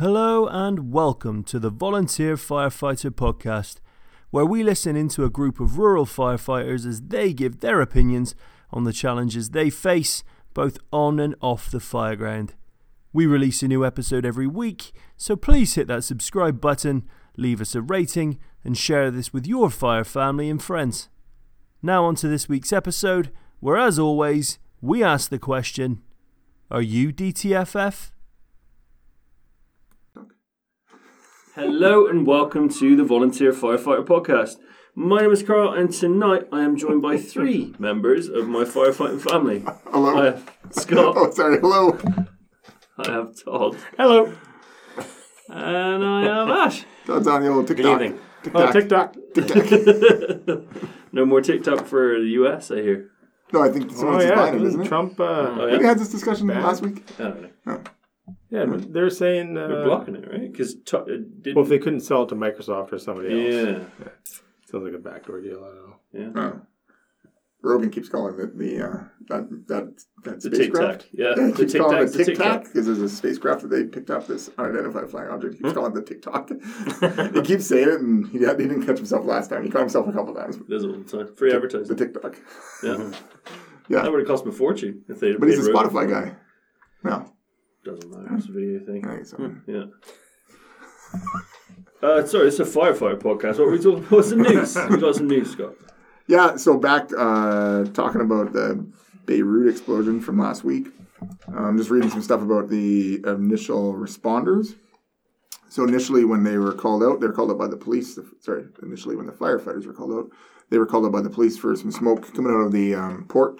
Hello and welcome to the Volunteer Firefighter Podcast, where we listen into a group of rural firefighters as they give their opinions on the challenges they face both on and off the fireground. We release a new episode every week, so please hit that subscribe button, leave us a rating, and share this with your fire family and friends. Now, on to this week's episode, where as always, we ask the question Are you DTFF? Hello and welcome to the Volunteer Firefighter Podcast. My name is Carl, and tonight I am joined by three members of my firefighting family. Hello. I have Scott, Oh, sorry. Hello. I have Todd, Hello. and I am Ash. That's on the old TikTok. evening. TikTok. Oh, TikTok. TikTok. No more TikTok for the US, I hear. No, I think Oh someone's yeah, buying it, isn't it? Trump. Uh, Oh, We had this discussion Bad. last week. I don't know. Yeah, but they're saying. they're Uh, blocking it, right? Because did well, if they couldn't sell it to Microsoft or somebody else, yeah, sounds like a backdoor deal. I don't know. yeah. Oh. Rogan keeps calling it the uh, that that that The Tic spacecraft. Tac, yeah. Yeah, he The keeps Tic calling it the Tic Tic Tac Tac. because there's a spacecraft that they picked up this unidentified flying object. He keeps calling it the TikTok. he keeps saying it, and he, he didn't catch himself last time. He caught himself a couple times. Does it all the time. Free advertising. The advertising. TikTok. Yeah. Yeah. That would have cost him a fortune if they. But he's a Spotify guy. No, Doesn't matter. It's a video thing. So. Yeah. Uh, sorry, it's a firefighter podcast. What were we talking about? What's the news? we got some news, Scott. Yeah, so back uh, talking about the Beirut explosion from last week. I'm just reading some stuff about the initial responders. So initially, when they were called out, they were called out by the police. Sorry, initially when the firefighters were called out, they were called out by the police for some smoke coming out of the um, port.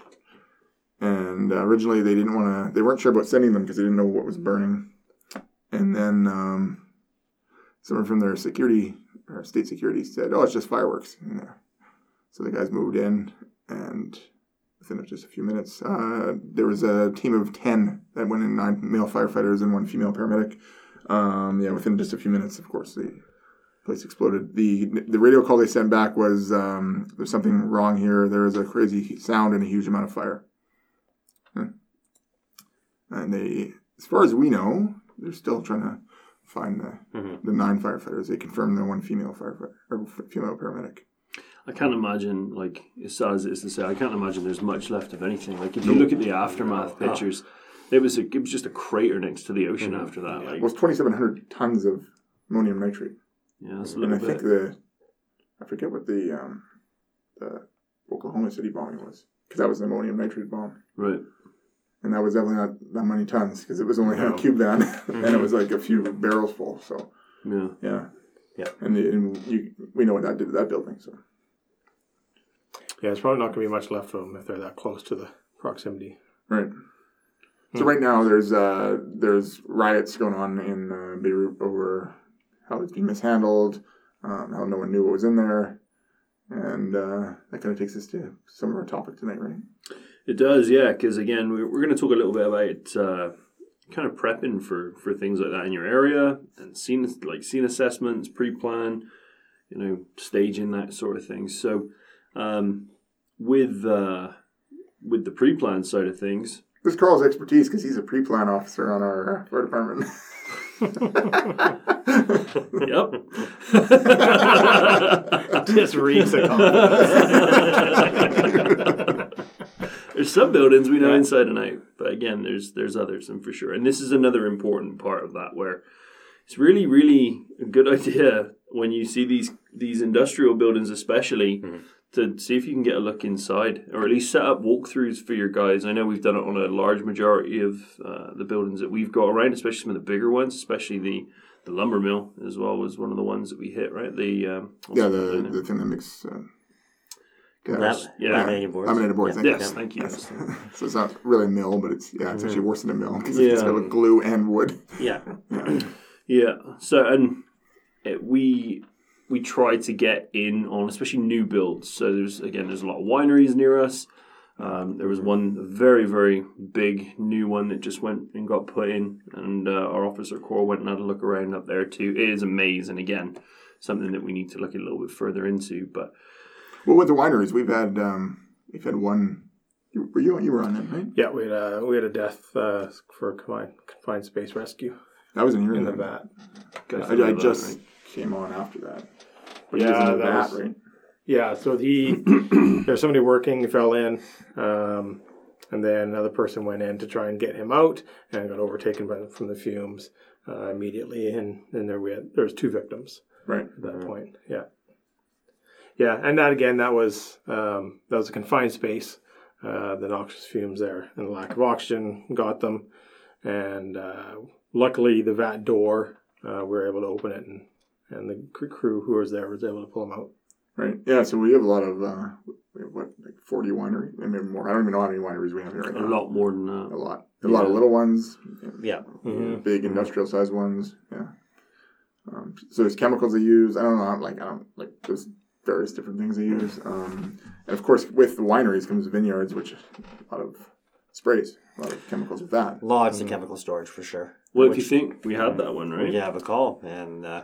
And uh, originally, they didn't want to. They weren't sure about sending them because they didn't know what was burning. And then um, someone from their security or state security said, "Oh, it's just fireworks in there." So the guys moved in, and within just a few minutes, uh, there was a team of 10 that went in nine male firefighters and one female paramedic. Um, yeah, within just a few minutes, of course, the place exploded. The the radio call they sent back was um, there's something wrong here. There is a crazy sound and a huge amount of fire. And they, as far as we know, they're still trying to find the, Mhm. the nine firefighters. They confirmed the one female firefighter or female paramedic. I can't imagine, like, as sad as it is to say, I can't imagine there's much left of anything. Like, if you look at the aftermath pictures, it was a, it was just a crater next to the ocean after that. Like, It was 2,700 tons of ammonium nitrate. yeah, that's a And little I think the, I forget what the, um, the Oklahoma City bombing was, because that was an ammonium nitrate bomb. Right. And that was definitely not that many tons, because it was only No. a cube van, and it was like a few barrels full. So, Yeah. yeah. Yeah. And, the, and you, we know what that did to that building. So, Yeah, it's probably not going to be much left of them if they're that close to the proximity. right. So right now there's uh, there's riots going on in uh, Beirut over how it's being mishandled, um, how no one knew what was in there, and uh, that kind of takes us to some of our topic tonight, right? It does, yeah. Because again, we're, we're going to talk a little bit about uh, kind of prepping for for things like that in your area and scene like scene assessments, pre-plan, you know, staging that sort of thing. So, um, with uh, with the pre-plan side of things, This is Carl's expertise because he's a pre-plan officer on our uh, fire department. yep. Just reeks of there's some buildings we know Yeah. inside and out, but again, there's there's others, and for sure. And this is another important part of that, where it's really, really a good idea when you see these these industrial buildings, especially. To see if you can get a look inside, or at least set up walkthroughs for your guys. I know we've done it on a large majority of uh, the buildings that we've got around, especially some of the bigger ones, especially the the lumber mill as well was one of the ones that we hit. Right, the um, yeah, the, the thing that makes uh, yeah, Lam- yeah. laminated boards. laminated boards. Yeah. thank you. Yes, thank you. Yes. so it's not really a mill, but it's yeah, it's actually worse than a mill because it's Yeah. got glue and wood. Yeah. Yeah. So and it, we we try to get in on especially new builds. So there's again there's a lot of wineries near us. Um, there was one very very big new one that just went and got put in, and uh, our officer corps went and had a look around up there too. It is amazing. Again, something that we need to look a little bit further into. But Well, with the wineries, we've had um, we've had one. You, were you you were on it, right? Yeah, we had a we had a death uh, for confined, confined space rescue. That was in your in the vat. Go I, through I that, just right? came on after that. But Yeah, he was in the that vat, was- right? Yeah, so he there's somebody working, he fell in, um, and then another person went in to try and get him out, and got overtaken by from the fumes uh, immediately, and then there we had there was two victims Right. at that point. Yeah, yeah, and that again, that was um, that was a confined space. Uh, the noxious fumes there and the lack of oxygen got them, and uh, luckily the vat door uh, we were able to open it, and and the crew who was there was able to pull them out. Right. Yeah. So we have a lot of uh, we have what like forty wineries, maybe more. I don't even know how many wineries we have here right A now. lot more than that. A lot. A lot of little ones. Yeah. Mhm. Big industrial sized ones. Yeah. Um, so there's chemicals they use. I don't know. Like I don't like there's various different things they use. Um, and of course, with the wineries comes vineyards, which a lot of sprays, a lot of chemicals with that. Lots of chemical storage for sure. Well, if you think we had that one, right? We have a call, and uh,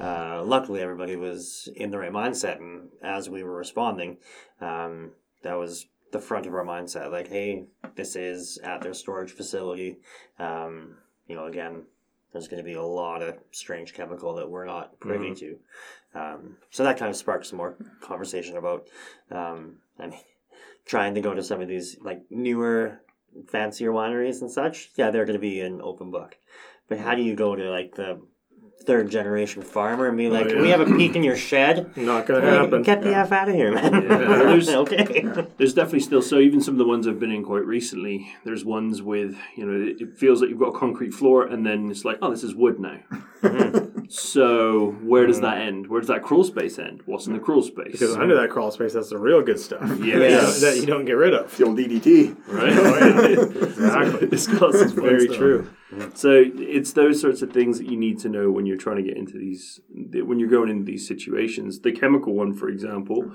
uh, luckily everybody was in the right mindset. And as we were responding, um, that was the front of our mindset. Like, hey, this is at their storage facility. Um, you know, again, there's going to be a lot of strange chemical that we're not privy to. Um, so that kind of sparked some more conversation about, um, I mean, trying to go to some of these like newer, fancier wineries and such. Yeah, they're going to be an open book. But how do you go to like the third generation farmer and be oh, like, yeah. we have a peek in your shed? Not gonna Like, happen. Get the F out of here, man. Yeah, there's- okay. There's definitely still so even some of the ones I've been in quite recently. There's ones with you know it, it feels like you've got a concrete floor and then it's like oh this is wood now. Mm-hmm. So where does that end? Where does that crawl space end? What's in the crawl space? Because under that crawl space, that's the real good stuff. Yes. that you don't get rid of. The old DDT. right? Exactly. Discusses fun Very stuff. true. So it's those sorts of things that you need to know when you're trying to get into these, when you're going into these situations. The chemical one, for example,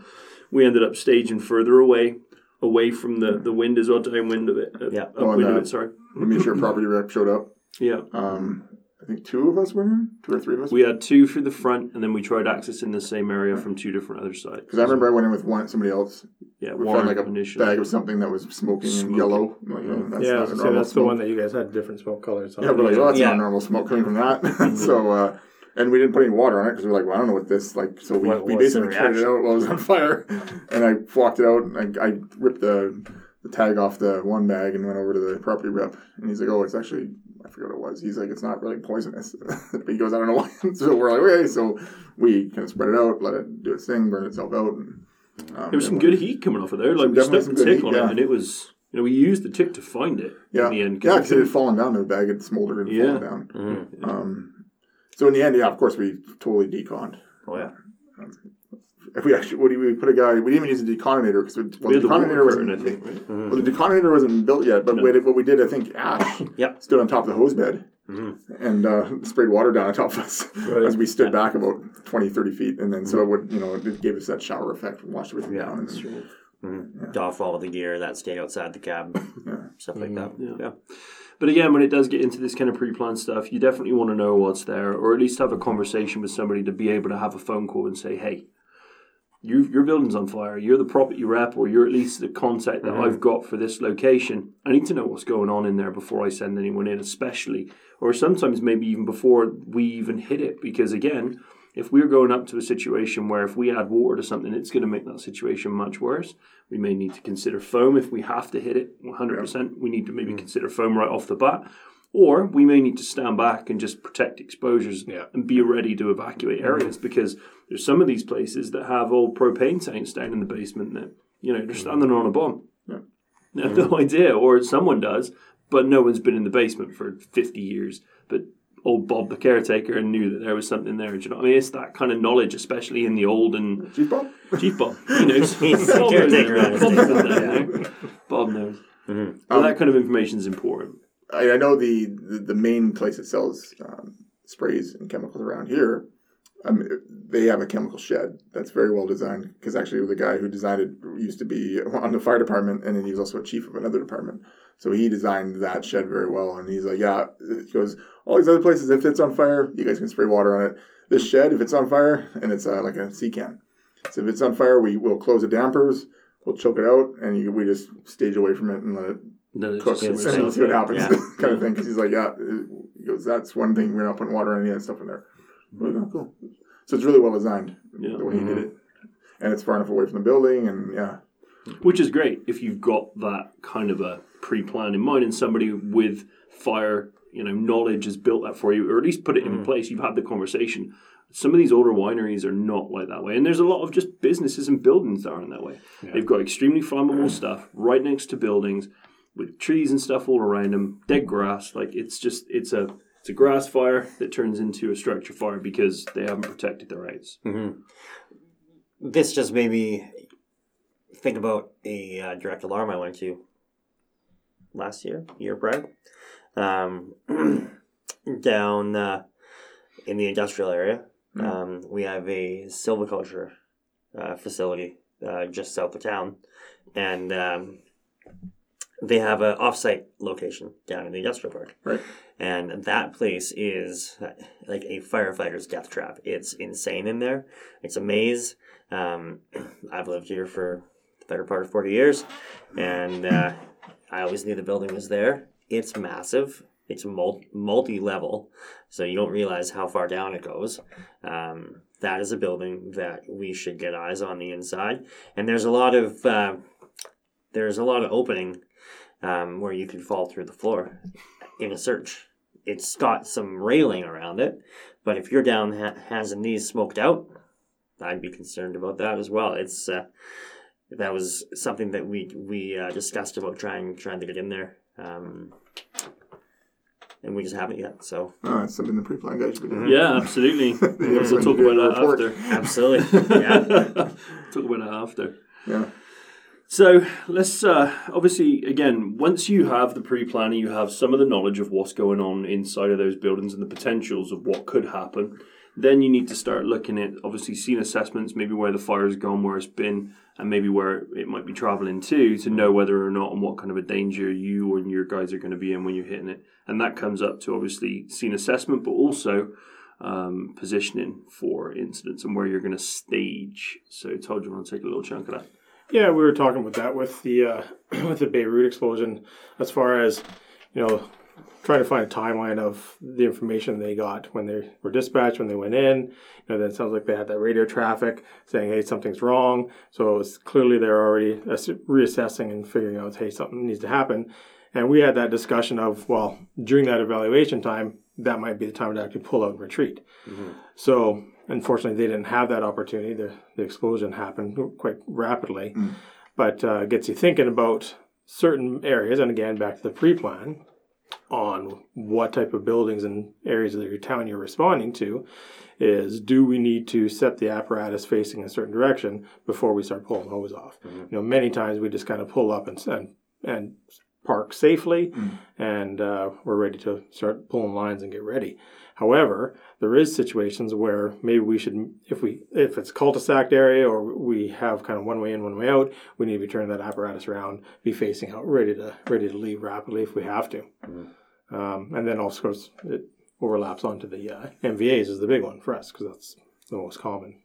we ended up staging further away, away from the, the wind as well, downwind of it, uh, Yeah. Oh, upwind of it. Sorry, We made sure property rep showed up. yeah. Um, I think two of us went in, two or three of us. We had two through the front, and then we tried accessing the same area from two different other sides. Because I remember I went in with one somebody else. yeah, We Warren found like a initially. bag of something that was smoking, Smoking. and yellow. I'm Like, oh, that's yeah, not I a was gonna say, normal that's the one that you guys had different smoke colors on. Yeah, we're like, oh, that's Yeah. not normal smoke coming from that. so, uh, and we didn't put any water on it because we are like, well, I don't know what this like. So we, What- we basically tried it out while it was on fire, and I walked it out and I, I ripped the the tag off the one bag and went over to the property rep, and he's like, oh, it's actually. I forget what it was. He's like, it's not really poisonous. but he goes, I don't know why. so we're like, okay. So we kind of spread it out, let it do its thing, burn itself out. And, um, There was some good heat coming off of there. Like we stuck some the TIC heat, on yeah. it, and it was you know we used the TIC to find it Yeah, in the end. yeah, it because it had fallen down. in The bag had smoldered and Yeah. fallen down. Mhm. Um, so in the end, yeah, of course, we totally deconned. Oh, yeah. If we actually, what we put a guy? We didn't even use a deconator because well, we had the the water deconator curtain, wasn't. think. Right? Well, the deconator wasn't built yet, but No. what, what we did, I think, Ash Yep. stood on top of the hose bed Mhm. and uh, sprayed water down on top of us Right. as we stood back about 20, 30 feet, and then so it would, you know, it gave us that shower effect, and washed everything Yeah, down. And, That's true. Mhm. Off all of the gear that stayed outside the cab, yeah. stuff like that. Yeah. yeah. But again, when it does get into this kind of pre-planned stuff, you definitely want to know what's there, or at least have a conversation with somebody to be able to have a phone call and say, "Hey, you, your building's on fire. You're the property rep, or you're at least the contact that mm-hmm. I've got for this location. I need to know what's going on in there before I send anyone in, especially, or sometimes maybe even before we even hit it, because again." If we're going up to a situation where if we add water to something, it's going to make that situation much worse. We may need to consider foam if we have to hit it 100%. We need to maybe mm. consider foam right off the bat. Or we may need to stand back and just protect exposures Yeah. and be ready to evacuate areas mm. because there's some of these places that have old propane tanks down in the basement that, you know, they're mm. standing on a bomb. Yeah. They have no mm. idea, or someone does, but no one's been in the basement for 50 years. But old Bob, the caretaker, knew that there was something there. Do you know what I mean? It's that kind of knowledge, especially in the old and Chief Bob? Chief Bob. He knows. He's Bob caretaker that. on his Bob knows you know? Bob knows. Mhm. But um, that kind of information is important. I, I know the, the the main place that sells um, sprays and chemicals around here. Um, they have a chemical shed that's very well designed because actually the guy who designed it used to be on the fire department and then he was also a chief of another department. So he designed that shed very well. And he's like, yeah, he goes, all these other places, if it's on fire, you guys can spray water on it. This shed, if it's on fire, and it's uh, like a sea can. So if it's on fire, we will close the dampers, we'll choke it out, and you, we just stage away from it and let it Then it cook just and simmers simmers see what happens, Yeah. kind of thing. Because he's like, yeah, he goes, that's one thing. We're not putting water or any of that stuff in there. Like, oh, cool. So it's really well designed Yeah. the way he did mm-hmm. it, and it's far enough away from the building, and yeah, Which is great if you've got that kind of a pre-plan in mind and somebody with fire, you know, knowledge has built that for you, or at least put it in mm-hmm. place. You've had the conversation. Some of these older wineries are not like that way, and there's a lot of just businesses and buildings that aren't that way. They've got extremely flammable mm. stuff right next to buildings with trees and stuff all around them, dead grass. Like it's just it's a it's a grass fire that turns into a structure fire because they haven't protected their rights. This just made me think about a uh, direct alarm I went to last year, year prior, um, down uh, in the industrial area. Um, we have a silviculture uh, facility uh, just south of town, and um, they have an offsite location down in the industrial park. right. And that place is like a firefighter's death trap. It's insane in there. It's a maze. Um, I've lived here for the better part of 40 years, and uh, I always knew the building was there. It's massive. It's multi level, so you don't realize how far down it goes. Um, that is a building that we should get eyes on the inside, and there's a lot of uh, there's a lot of opening um, where you could fall through the floor in a search. It's got some railing around it, but if you're down ha- hands and knees smoked out, I'd be concerned about that as well. It's uh, that was something that we we uh, discussed about trying trying to get in there, um, and we just haven't yet. So Uh, it's something the pre-plan guys should be doing. Yeah, absolutely. Yeah, so when talk about that report. after. absolutely, yeah. Talk about it after. Yeah. So let's uh, obviously again once you have the pre-planning, you have some of the knowledge of what's going on inside of those buildings and the potentials of what could happen. Then you need to start looking at obviously scene assessments, maybe where the fire's gone, where it's been, and maybe where it might be traveling to, to know whether or not and what kind of a danger you and your guys are going to be in when you're hitting it. And that comes up to obviously scene assessment, but also um, positioning for incidents and where you're going to stage. So, Todd, you want to take a little chunk of that? Yeah, we were talking about that with the uh, with the Beirut explosion, as far as you know, trying to find a timeline of the information they got when they were dispatched, when they went in. You know, then it sounds like they had that radio traffic saying, "Hey, something's wrong." So it's clearly they're already reassessing and figuring out, "Hey, something needs to happen." And we had that discussion of, well, during that evaluation time, that might be the time to actually pull out and retreat. So unfortunately, they didn't have that opportunity. The, the explosion happened quite rapidly, but uh, gets you thinking about certain areas. And again, back to the pre-plan on what type of buildings and areas of your town you're responding to. Is do we need to set the apparatus facing a certain direction before we start pulling hose off? You know, many times we just kind of pull up and and, and park safely, and uh, we're ready to start pulling lines and get ready. However, there is situations where maybe we should, if we if it's cul-de-sac area or we have kind of one way in, one way out, we need to be turning that apparatus around, be facing out, ready to ready to leave rapidly if we have to. Um, and then also, of course, it overlaps onto the uh, MVAs is the big one for us because that's the most common.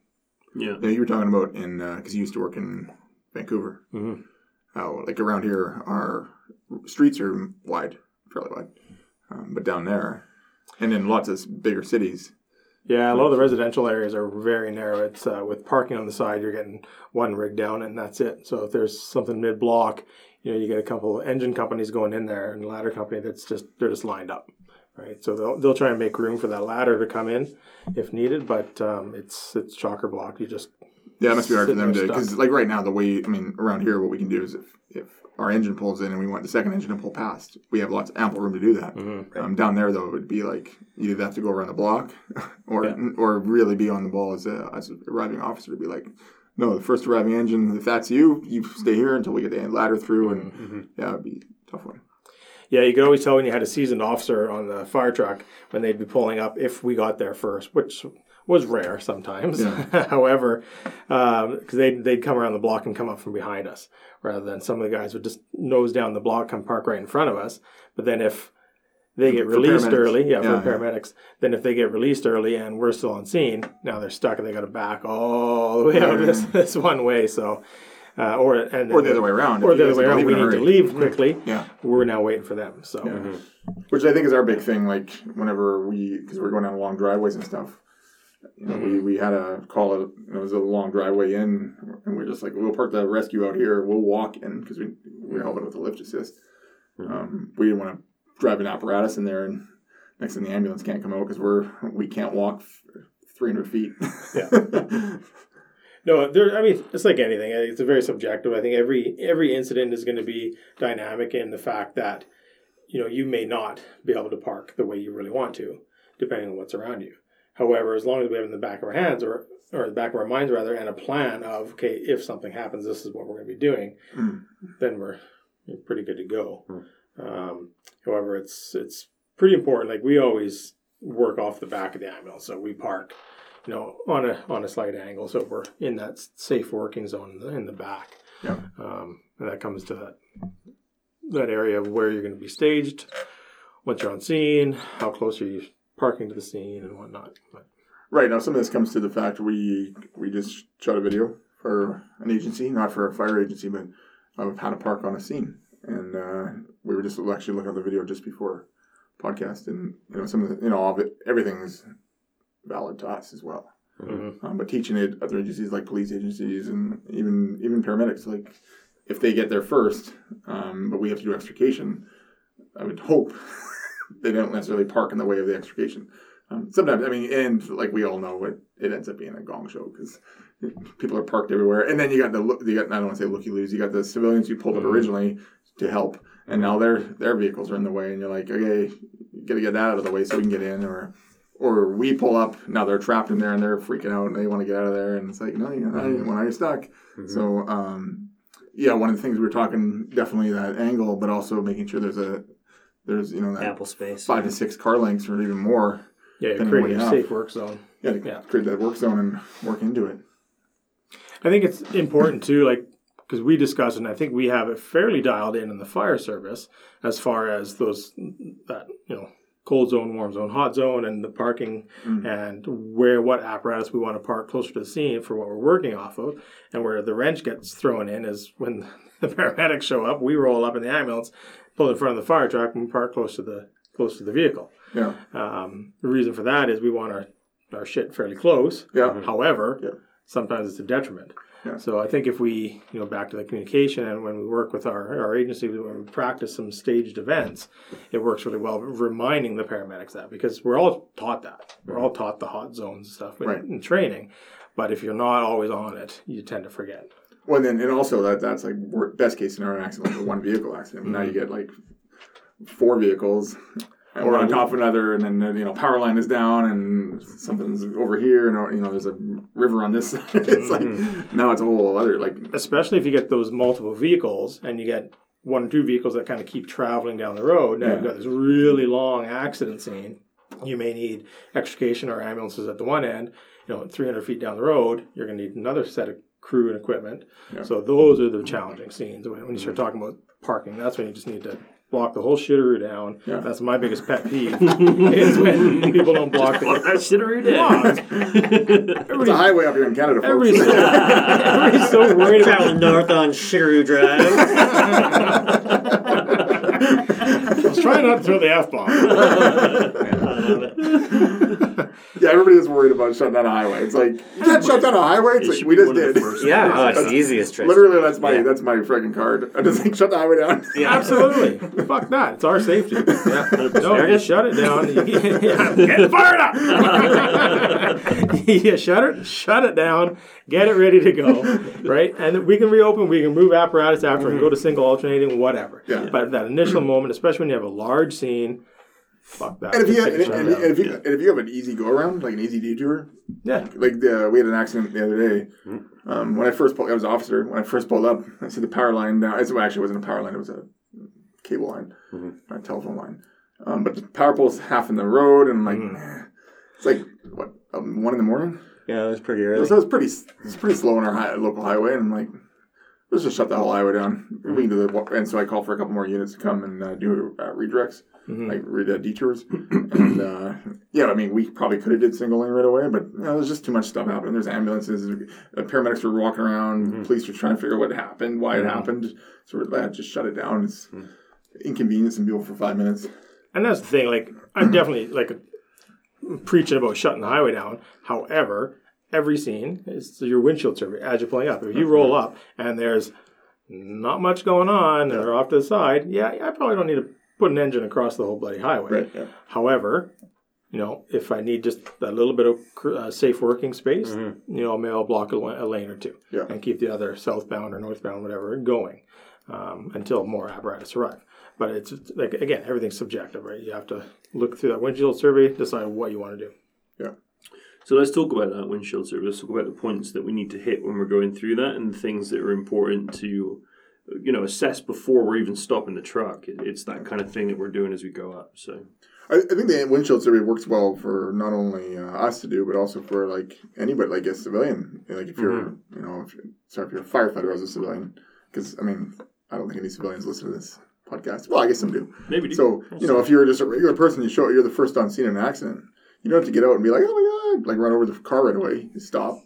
Yeah. Yeah, you were talking about in because you used to work in Vancouver. Mhm. How like around here, our streets are wide, fairly wide, um, but down there, and in lots of bigger cities, Yeah, a lot of the residential areas are very narrow. It's uh, with parking on the side, you're getting one rig down and that's it. So if there's something mid block, you know, you get a couple of engine companies going in there and a ladder company that's just they're just lined up, right? So they'll they'll try and make room for that ladder to come in if needed, but um, it's it's chocker block. You just yeah, it must be hard for them to because like right now the way I mean around here, what we can do is if if our engine pulls in and we want the second engine to pull past, we have lots of ample room to do that. Mm-hmm. Um, down there though, it would be like you either have to go around the block, or or really be on the ball as a as an arriving officer to be like. No, the first arriving engine. If that's you, you stay here until we get the ladder through, and Mm-hmm. yeah, it'd be a tough one. Yeah, you could always tell when you had a seasoned officer on the fire truck when they'd be pulling up if we got there first, which was rare sometimes. However, because they'd, they'd come around the block and come up from behind us rather than some of the guys would just nose down the block, come park right in front of us. But then if they get For released early, yeah, Yeah, for paramedics, then if they get released early and we're still on scene, now they're stuck and they got to back all the way out Yeah. this, this one way. So uh, or and Or the other way around. or the other way around. We need to leave quickly. Yeah. We're now waiting for them. So Which I think is our big thing. Like whenever we, because we're going down long driveways and stuff. You know, we, we had a call it. It was a long driveway in, and we're just like, we'll park the rescue out here. We'll walk in because we we're helping with the lift assist. Um, we didn't want to drive an apparatus in there, and next thing the ambulance can't come out because we're we can't walk three hundred feet. Yeah. No, there. I mean, it's like anything. It's very subjective. I think every every incident is going to be dynamic in the fact that you know you may not be able to park the way you really want to, depending on what's around you. However, as long as we have in the back of our hands or or the back of our minds rather, and a plan of okay, if something happens, this is what we're going to be doing, Mm. then we're, pretty good to go. Um, however, it's it's pretty important. Like we always work off the back of the ambulance, so we park you know, on a on a slight angle, so we're in that safe working zone in the, in the back. Yeah. Um, and that comes to that that area of where you're going to be staged, once you're on scene, how close are you parking to the scene, and whatnot. But Right now, some of this comes to the fact we we just shot a video for an agency, not for a fire agency, but of how to park on a scene, and uh, we were just actually looking at the video just before podcast, and you know some of the you know all of it, everything is valid to us as well. Mhm. Um, but teaching it other agencies like police agencies and even even paramedics, like if they get there first, um, but we have to do extrication, I would hope they don't necessarily park in the way of the extrication. Um, sometimes, I mean, and like we all know, it, it ends up being a gong show because people are parked everywhere. And then you got the look- you got I don't want to say looky loos. You got the civilians who pulled up Mhm. originally to help, and now their their vehicles are in the way, and you're like, okay, you got to get that out of the way so we can get in, or or we pull up now they're trapped in there and they're freaking out and they want to get out of there, and it's like, no, you're not. Well, now you're stuck. So, um, yeah, one of the things we were talking definitely that angle, but also making sure there's a there's you know that Ample space. five to six car lengths or even more. yeah, you're creating a you safe work zone. Yeah, to Yeah. create that work zone and work into it. I think it's important too, like because we discussed, and I think we have it fairly dialed in in the fire service as far as those that you know cold zone, warm zone, hot zone, and the parking Mm. and where what apparatus we want to park closer to the scene for what we're working off of, and where the wrench gets thrown in is when the paramedics show up. We roll up in the ambulance, pull in front of the fire truck, and we park close to the close to the vehicle. Yeah, Um, the reason for that is we want our our shit fairly close. yeah, However, Yeah. sometimes it's a detriment. Yeah. So I think if we, you know, back to the communication and when we work with our, our agency, when we practice some staged events, it works really well reminding the paramedics that because we're all taught that. We're all taught the hot zones and stuff in, Right. in training. But if you're not always on it, you tend to forget. Well, and then and also that that's like best case scenario accident, like a one vehicle accident. Now you mm-hmm. get like four vehicles. And Or on top of another, and then you know power line is down, and something's over here, and you know there's a river on this side. it's like mm-hmm. now it's a whole other like Especially if you get those multiple vehicles and you get one or two vehicles that kind of keep traveling down the road. Now you've got this really long accident scene. You may need extrication or ambulances at the one end. You know, 300 feet down the road, you're going to need another set of crew and equipment. Yeah. So those are the challenging scenes. When when you start talking about parking, that's when you just need to block the whole shitteroo down. Yeah. That's my biggest pet peeve is when people don't block the that shittery down. it's a highway up here in Canada, folks. Everybody's, everybody's so worried about Traveling north on Shitteroo Drive. I was trying not to throw the F bomb. I love it. yeah, everybody is worried about shutting down a highway. It's like you can't shut down a highway. It's It like we just one of the did. Yeah, oh, it's That's- the easiest trick. Literally, that's my Yeah. that's my freaking card. I just like shut the highway down. Yeah. Absolutely. Fuck that. It's our safety. Yeah. No, There you is. shut it down. You get, yeah, get fired up. yeah, shut it, shut it down, get it ready to go. Right? And we can reopen, we can move apparatus after and go mm-hmm. to single alternating, whatever. Yeah. But that initial moment, especially when you have a large scene, fuck that. And if you and, and, and if you down. and if you have an easy go around, like an easy detour, yeah. like the, we had an accident the other day. Um, when I first pulled, I was an officer. When I first pulled up, I see the power line down. It actually wasn't a power line; it was a cable line, a telephone line. Um, but the power pole's half in the road, and I'm like, "Nah." it's like what um, one in the morning. Yeah, it was pretty early. So it was pretty, it's pretty slow on our high, local highway, and I'm like, let's just shut the whole highway down. We can do the and so I called for a couple more units to come and uh, do uh, redirects, Mhm. like re- uh, detours. and uh, yeah, I mean, we probably could have did single lane right away, but you know, there's just too much stuff happening. There's ambulances, uh, paramedics were walking around, police were trying to figure out what happened, why it happened. So we're like, just shut it down. It's inconveniencing people for five minutes. And that's the thing. Like, I'm definitely like preaching about shutting the highway down. However, every scene is your windshield survey as you're pulling up. If you roll up and there's not much going on and they're off to the side, yeah, I probably don't need to put an engine across the whole bloody highway. Right. Yeah. However, you know, if I need just a little bit of cr- uh, safe working space, you know, maybe I'll block a, a lane or two Yeah. and keep the other southbound or northbound, whatever, going um, until more apparatus arrive. But it's like again, everything's subjective, right? You have to look through that windshield survey, decide what you want to do. So let's talk about that windshield survey. Let's talk about the points that we need to hit when we're going through that and the things that are important to, you know, assess before we're even stopping the truck. It's that kind of thing that we're doing as we go up. So I, I think the windshield survey works well for not only uh, us to do, but also for like anybody, like a civilian. Like if you're, you know, if, sorry, if you're a firefighter as a civilian, because I mean, I don't think any civilians listen to this podcast. Well, I guess some do. maybe do. So you know, if you're just a regular person, you show you're the first on scene in an accident. You don't have to get out and be like, oh my god, like run over the car right away. You stop,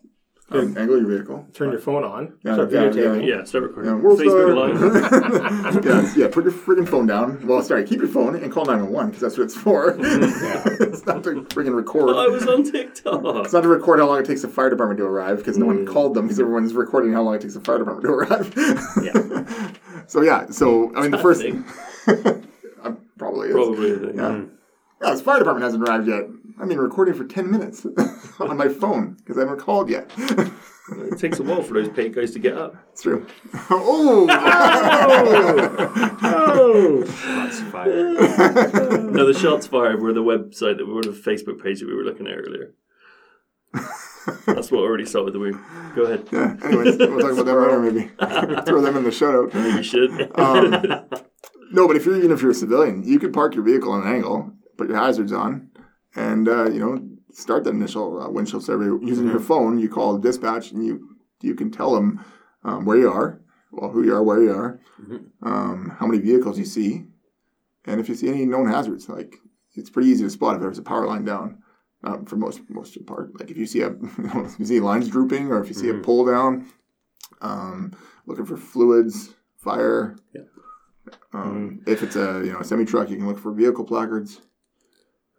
um, angle your vehicle. Turn your phone on, Yeah, start yeah, videotaping. yeah, start recording. Yeah, Facebook. Live. yeah, yeah, put your freaking phone down. Well, sorry, keep your phone and call 911 because that's what it's for. it's not to freaking record. I was on TikTok. It's not to record how long it takes the fire department to arrive because no one called them because everyone's recording how long it takes the fire department to arrive. Yeah. so yeah, so I mean the first thing. Uh, probably is. Probably a thing. Yeah. Yeah, this fire department hasn't arrived yet. I mean, recording for ten minutes on my phone because I haven't called yet. It takes a while for those paint guys to get up. it's true. oh, Oh, Shots fired. No, the shots fired were the website that were the Facebook page that we were looking at earlier. That's what already started the week. Go ahead. yeah. Anyways, we'll talk about that later. Maybe throw them in the shout out. You should. Um, no, but if you're even if you're a civilian, you could park your vehicle on an angle, put your hazards on, and uh, you know start that initial uh, windshield survey using your phone. You call dispatch, and you you can tell them um, where you are, well, who you are, where you are, um, how many vehicles you see, and if you see any known hazards. Like it's pretty easy to spot if there's a power line down. Um, for most most of the part, like if you see a you, know, if you see lines drooping or if you see a pull down, um, looking for fluids, fire. Um, If it's a you know a semi truck, you can look for vehicle placards.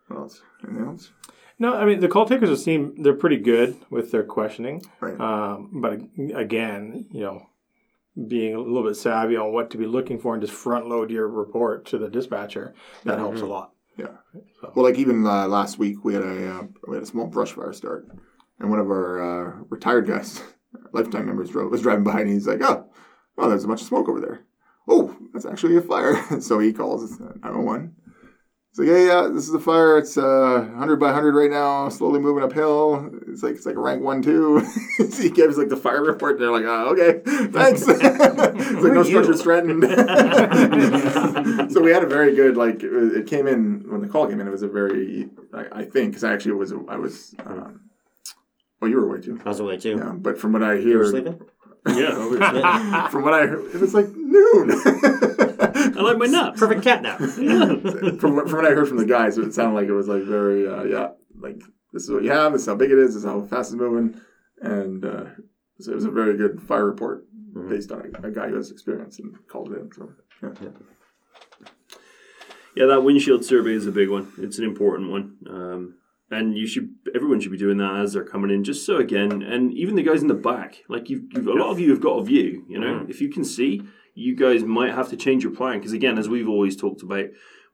What else? Anything else? no, I mean the call takers seem they're pretty good with their questioning. Right. Um, but again, you know, being a little bit savvy on what to be looking for and just front load your report to the dispatcher, that helps a lot. Yeah. Well, like even uh, last week, we had a uh, we had a small brush fire start, and one of our uh, retired guys, lifetime members, drove, was driving by, and he's like, "Oh, oh, there's a bunch of smoke over there. Oh, that's actually a fire." so he calls 911. He's like, "Hey, yeah, this is a fire. It's uh, 100 by 100 right now, slowly moving uphill. It's like it's like a rank one two. so he gives like the fire report, and they're like, "Oh, okay, thanks." it's like no structures threatened. so we had a very good like it came in when the call came in. It was a very I, I think because actually it was I was. Um, well, you were away too. I was away too. Yeah, but from what I hear, You were sleeping? yeah, from what I heard, it was like noon. I like my nuts. Perfect cat nap. from what from what I heard from the guys, it sounded like it was like very uh, yeah, like this is what you have, this is how big it is, this is how fast it's moving, and uh, so it was a very good fire report based on a, a guy who has experience and called it in. So yeah. Yeah, Yeah, that windshield survey is a big one. It's an important one. Um, and you should, everyone should be doing that as they're coming in, just so again, and even the guys in the back, like you've, you've a lot of you have got a view. You know, if you can see, you guys might have to change your plan because again, as we've always talked about,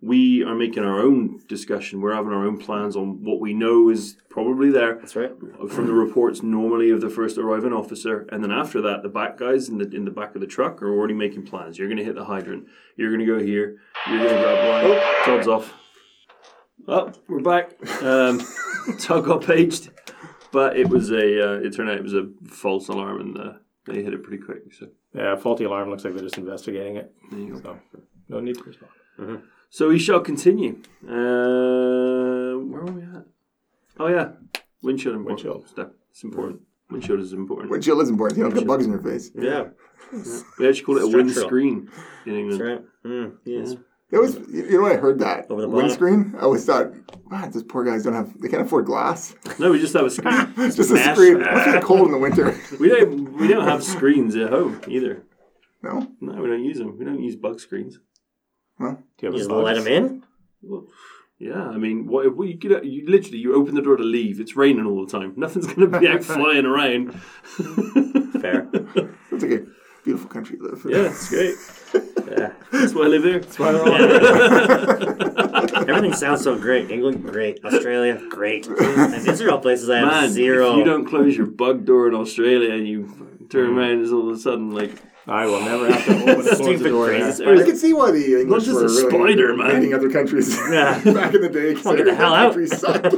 we are making our own discussion. We're having our own plans on what we know is probably there That's right. from the reports normally of the first arriving officer, and then after that, the back guys in the in the back of the truck are already making plans. You're going to hit the hydrant. You're going to go here. You're going to grab line. Todd's off. Oh, we're back. Um, Todd got paged, but it was a. Uh, it turned out it was a false alarm, and uh, they hit it pretty quick. So Yeah, faulty alarm looks like they're just investigating it. there you go. So no need to respond. So we shall continue. Uh, where are we at? Oh yeah, windshield and Windshield. windshield stuff. It's important. Windshield is important. Windshield is important. You don't get bugs in your face. Yeah, We actually call it a Structural. windscreen in England. that's right. Mm, yes. It was, you you know, I heard that Over the bottom. windscreen. I always thought, wow, these poor guys don't have, they can't afford glass. No, we just have a screen. Just a Smash. screen. It must be cold in the winter. we don't. We don't have screens at home either. No, No, we don't use them. We don't use bug screens. well, Do you have You just bugs? let them in. Well, yeah, I mean, what if we get? You literally, you open the door to leave. It's raining all the time. Nothing's going to be out flying around. Fair. it's like a beautiful country to live. Yeah, it's great. Yeah. That's why I live here. That's why we're all. Everything sounds so great. England, great. Australia, great. And these are all places I have Man, zero. if you don't close your bug door in Australia and you turn Mm. around, it's all of a sudden like I will never have to open and close the door. crazy. I can see why the English just were a really spider, man. invading other countries Yeah. back in the day. 'cause get the hell out. countries sucked.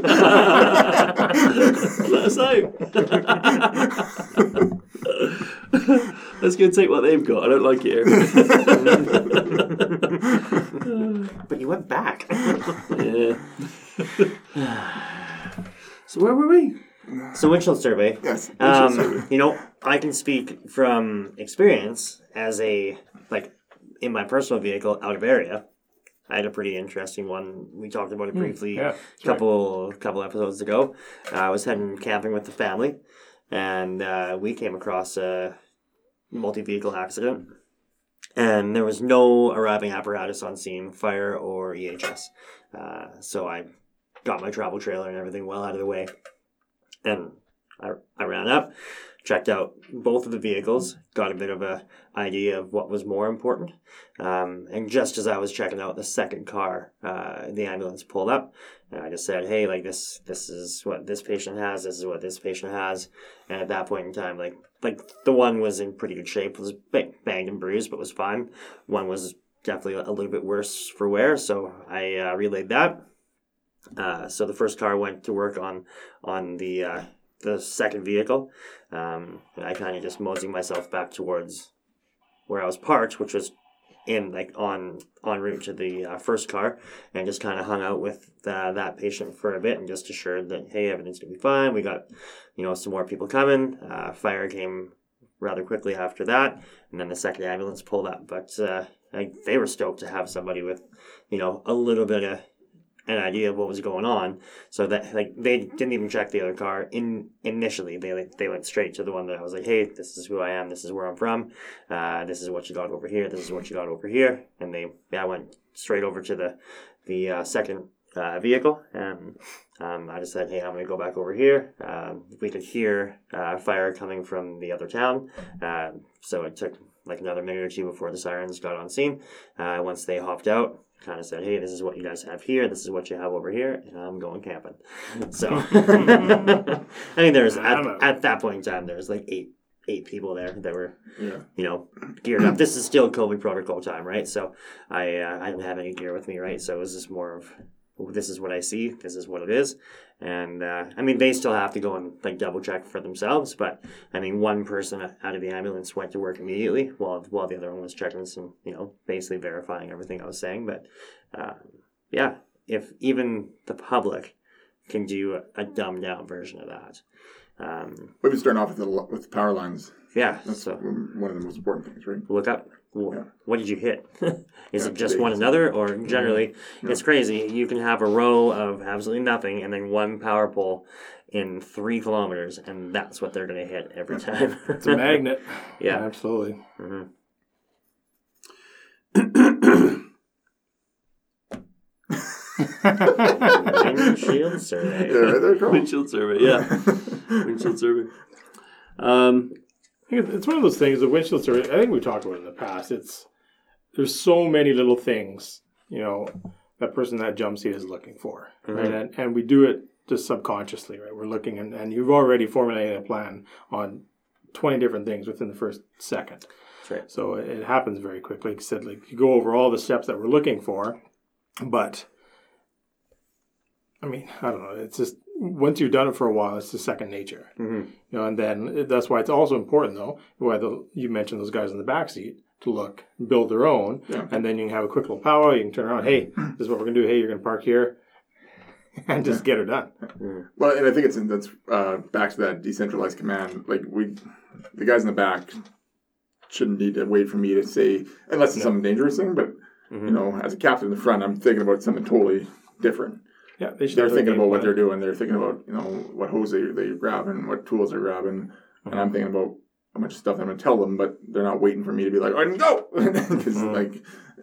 let us out. Let's go take what they've got. I don't like it here. But you went back. yeah. so where were we? So windshield survey. yes. Um, you know, I can speak from experience as a like in my personal vehicle out of area. I had a pretty interesting one. We talked about it briefly yeah, a that's couple couple episodes ago. Uh, I was heading camping with the family, and uh, we came across a multi vehicle accident. And there was no arriving apparatus on scene, fire or EHS. Uh, so I got my travel trailer and everything well out of the way. And I, I ran up, checked out both of the vehicles, got a bit of a idea of what was more important. Um, and just as I was checking out the second car, uh, the ambulance pulled up, and I just said, "Hey, like this, this is what this patient has. This is what this patient has." And at that point in time, like like the one was in pretty good shape, was bang- banged and bruised, but was fine. One was definitely a little bit worse for wear, so I uh, relayed that. Uh, so the first car went to work on on the uh, the second vehicle. Um, I kind of just moseying myself back towards where I was parked, which was in like on en route to the uh, first car, and just kind of hung out with uh, that patient for a bit and just assured that hey, everything's gonna be fine. We got you know some more people coming. Uh, fire came rather quickly after that, and then the second ambulance pulled up. But uh, like, they were stoked to have somebody with you know a little bit of an idea of what was going on. So that like they didn't even check the other car in initially. They like, they went straight to the one that I was like, hey, this is who I am. This is where I'm from. Uh, this is what you got over here. This is what you got over here. And they I went straight over to the the uh, second uh, vehicle and. Um, I just said, "Hey, I'm going to go back over here." Um, we could hear uh, fire coming from the other town, uh, so it took like another minute or two before the sirens got on scene. Uh, once they hopped out, kind of said, "Hey, this is what you guys have here. This is what you have over here, and I'm going camping." So, I think there's I'm at, at that point in time, there was like eight eight people there that were Yeah. you know geared up. This is still COVID protocol time, right? So I uh, I didn't have any gear with me, right? So it was just more of this is what I see, this is what it is, and uh, I mean they still have to go and like double check for themselves. But I mean one person out of the ambulance went to work immediately, while while the other one was checking some, you know, basically verifying everything I was saying. But um, yeah, if even the public can do a, a dumbed down version of that. Um, been starting off with the with power lines. yeah, That's so one of the most important things, right? look up. Wh- Yeah. What did you hit? Is Yeah, it just one another, or generally? It's crazy. You can have a row of absolutely nothing, and then one power pole in three kilometers, and that's what they're going to hit every time. It's a magnet. Yeah. absolutely. Mhm. Windshield survey. Yeah, right there, Windshield survey. Yeah, windshield survey. Um, I think it's one of those things. The windshield survey. I think we talked about it in the past. It's there's so many little things you know that person that jump seat is looking for, right? Mm-hmm. And, and we do it just subconsciously, right? We're looking and, and you've already formulated a plan on twenty different things within the first second. Right. So it, happens very quickly. Like said, like you go over all the steps that we're looking for, but I mean, I don't know. It's just once you've done it for a while, it's just second nature. Mhm. You know, and then that's why it's also important, though, why the, you mentioned those guys in the back seat to look, build their own, Yeah. and then you can have a quick little powwow. You can turn around. Hey, this is what we're gonna do. Hey, you're gonna park here. and just get her done. Well, and I think it's that's uh, back to that decentralized command. Like we, the guys in the back shouldn't need to wait for me to say unless it's something dangerous thing. But Mm-hmm. you know, as a captain in the front, I'm thinking about something totally different. Yeah, they should They're thinking about what they're doing. They're thinking about you know what hose they they grabbing, what tools they're grabbing, and uh-huh. I'm thinking about a bunch of stuff I'm going to tell them. But they're not waiting for me to be like, "I can go," because uh-huh. like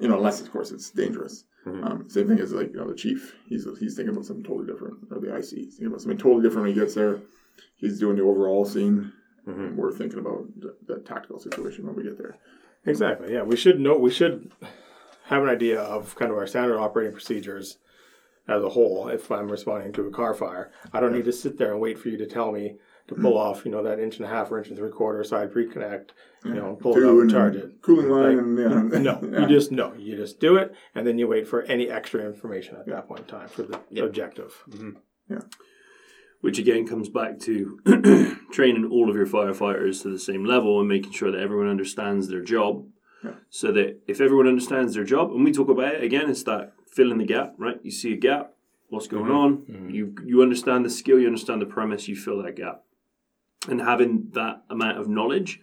you know, unless of course it's dangerous. Mm-hmm. Um, same thing as like you know the chief. He's he's thinking about something totally different, or the IC. He's thinking about something totally different when he gets there. He's doing the overall scene. Mm-hmm. And we're thinking about the, the tactical situation when we get there. Exactly. Yeah, we should know. We should have an idea of kind of our standard operating procedures as a whole. If I'm responding to a car fire, I don't need to sit there and wait for you to tell me to pull mm-hmm. off, you know, that inch and a half or inch and three quarter side pre-connect, you know, pull it out Two and charge it. Cooling line Like, and yeah. No, Yeah. you just no, you just do it, and then you wait for any extra information at that point in time for the Yep. objective. Mm-hmm. which again comes back to training all of your firefighters to the same level and making sure that everyone understands their job. Yeah. So that if everyone understands their job, and we talk about it again, it's that filling the gap, right? You see a gap, what's going mm-hmm. on? Mm-hmm. You you understand the skill, you understand the premise, you fill that gap, and having that amount of knowledge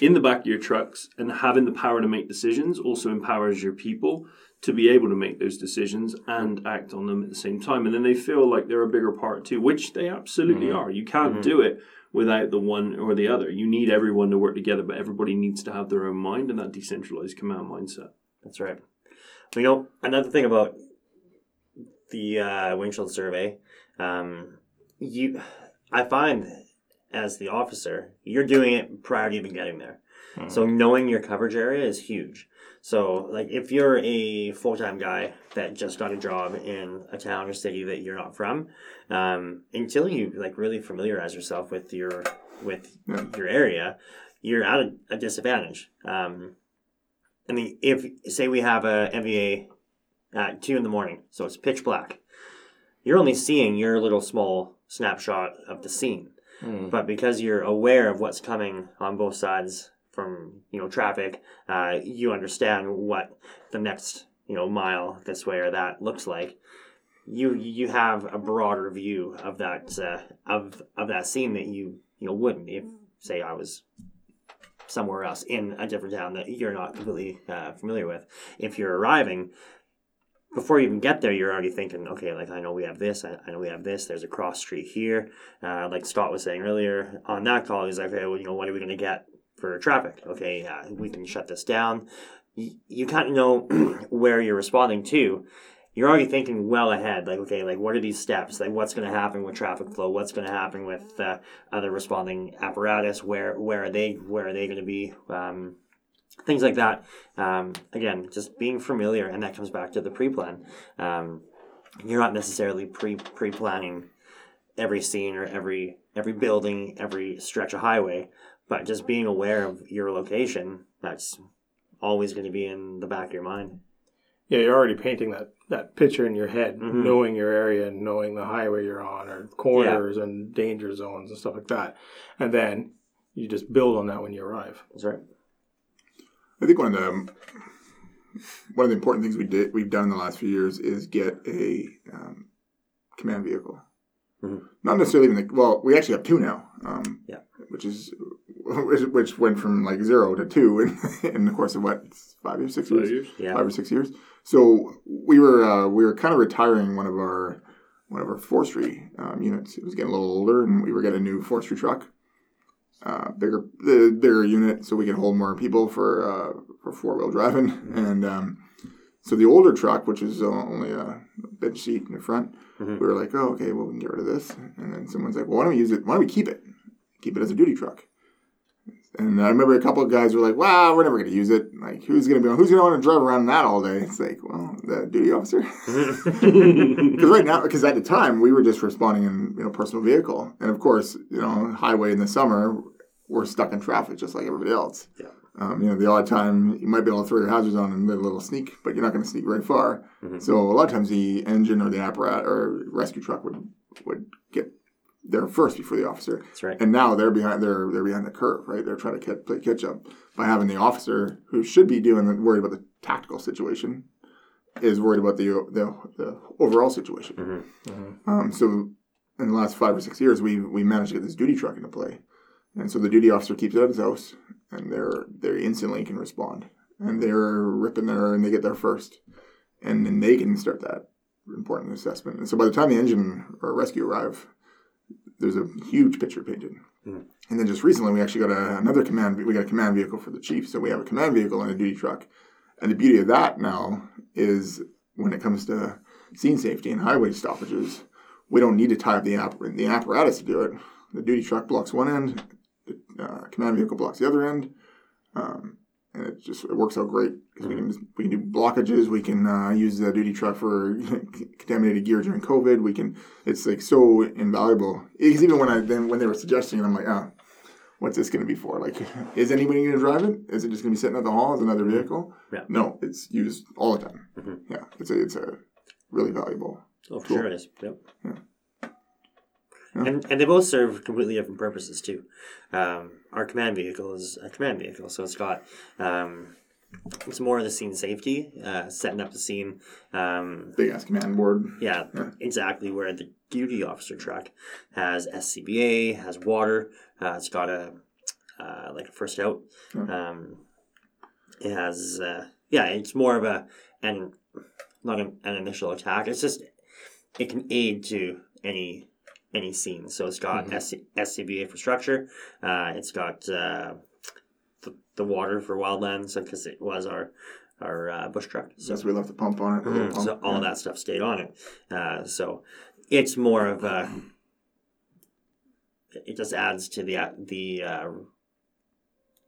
in the back of your trucks and having the power to make decisions also empowers your people to be able to make those decisions and act on them at the same time. And then they feel like they're a bigger part too, which they absolutely mm-hmm. are. You can't do it without the one or the other. You need everyone to work together, but everybody needs to have their own mind and that decentralized command mindset. That's right. You know, another thing about the uh, windshield survey, um, you, I find as the officer, you're doing it prior to even getting there. So knowing your coverage area is huge. So, like, if you're a full time guy that just got a job in a town or city that you're not from, um, until you like really familiarize yourself with your with Yeah. your area, you're at a, a disadvantage. Um, I mean, if say we have a MVA at two in the morning, so it's pitch black, you're only seeing your little small snapshot of the scene. But because you're aware of what's coming on both sides from you know traffic, uh, you understand what the next you know mile this way or that looks like. You you have a broader view of that uh, of of that scene that you you know wouldn't if say I was somewhere else in a different town that you're not completely uh, familiar with. If you're arriving, before you even get there, you're already thinking, okay, like I know we have this, I, I know we have this. There's a cross street here. Uh, like Scott was saying earlier on that call, he's like, okay, well, you know, what are we going to get for traffic? Okay, yeah, we can shut this down. You, you kind of know where you're responding to. You're already thinking well ahead, like okay, like what are these steps? Like what's going to happen with traffic flow? What's going to happen with uh, other responding apparatus? Where where are they? Where are they going to be? Um, things like that. Um, again, just being familiar, and that comes back to the pre-plan. Um, you're not necessarily pre pre planning every scene or every every building, every stretch of highway, but just being aware of your location. That's always going to be in the back of your mind. Yeah, you're already painting that, that picture in your head, Mhm. knowing your area and knowing the highway you're on, or corners and danger zones and stuff like that. And then you just build on that when you arrive. That's right. I think one of the one of the important things we did we've done in the last few years is get a um, command vehicle. Mhm. Not necessarily even the, well, we actually have two now. Um, Yeah. which is which, which went from like zero to two in, in the course of what five years, six years, Yeah. five or six years. So we were uh, we were kind of retiring one of our one of our forestry um, units. It was getting a little older, and we were getting a new forestry truck, uh, bigger the bigger unit, so we could hold more people for uh, for four wheel driving. And um, so the older truck, which is uh, only a bench seat in the front, Mhm. we were like, oh, okay, well we can get rid of this. And then someone's like, well, why don't we use it? Why don't we keep it? Keep it as a duty truck. And I remember a couple of guys were like, "Wow, we're never going to use it. Like, who's going to be? On who's going to want to drive around in that all day?" It's like, well, the duty officer. Because right now, because at the time we were just responding in you know personal vehicle, and of course, you know, highway in the summer, we're stuck in traffic just like everybody else. Yeah. Um, you know, the odd time you might be able to throw your hazards on and a little sneak, but you're not going to sneak very far. Mhm. So a lot of times the engine or the apparatus or rescue truck would would get there first before the officer. That's right. And now they're behind they're they're behind the curve, right? They're trying to catch, play catch up by having the officer who should be doing the, worried about the tactical situation is worried about the the, the overall situation. Um, so in the last five or six years, we we managed to get this duty truck into play, and so the duty officer keeps it at his house, and they're they instantly can respond, and they're ripping there, and they get there first, and then they can start that important assessment. And so by the time the engine or rescue arrive, there's a huge picture painted. And then just recently, we actually got a, another command. We got a command vehicle for the chief, so we have a command vehicle and a duty truck. And the beauty of that now is when it comes to scene safety and highway stoppages, we don't need to tie up the app the apparatus to do it. The duty truck blocks one end, the uh, command vehicle blocks the other end, um, and it just it works out great because we can we can do blockages. We can uh, use the duty truck for contaminated gear during COVID. We can it's like so invaluable. Because even when I then when they were suggesting it, I'm like, ah, what's this going to be for? Like, is anybody going to drive it? Is it just going to be sitting at the hall as another vehicle? Yeah. No, it's used all the time. Mhm. Yeah, it's a it's a really valuable. Oh, for Cool. sure it is. Yep. Yeah. And and they both serve completely different purposes too. Um, our command vehicle is a command vehicle, so it's got um, it's more of the scene safety, uh, setting up the scene. Um, Big ass command board. yeah, Yeah. exactly. Where the duty officer truck has SCBA, has water. Uh, it's got a uh, like a first out. Yeah. Um, it has uh, yeah. It's more of a and not an, an initial attack. It's just it can aid to any any scene. So it's got SC, SCBA for structure. Uh, it's got uh, the, the water for wildlands because it was our our uh, bush truck. So Since we left the pump on it. little Mhm, so all yeah. that stuff stayed on it. Uh, so it's more of a. It just adds to the the uh,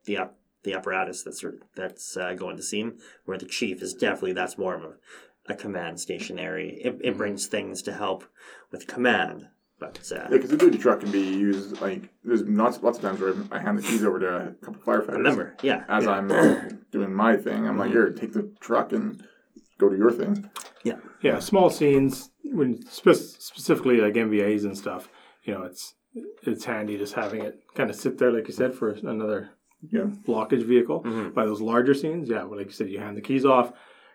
the app- the apparatus that's that's uh, going to scene. Where the chief is definitely that's more of a, a command stationary. It, it brings things to help with command, but uh, Yeah, because the duty truck can be used like there's lots lots of times where I hand the keys over to a couple of firefighters. remember, yeah, as yeah. I'm doing my thing, I'm like, here, take the truck and go to your thing. Yeah, yeah. small scenes when spe- specifically like MVAs and stuff. You know, it's it's handy just having it kind of sit there, like you said, for another Yeah. blockage vehicle. Mhm. By those larger scenes, yeah, well, like you said, you hand the keys off.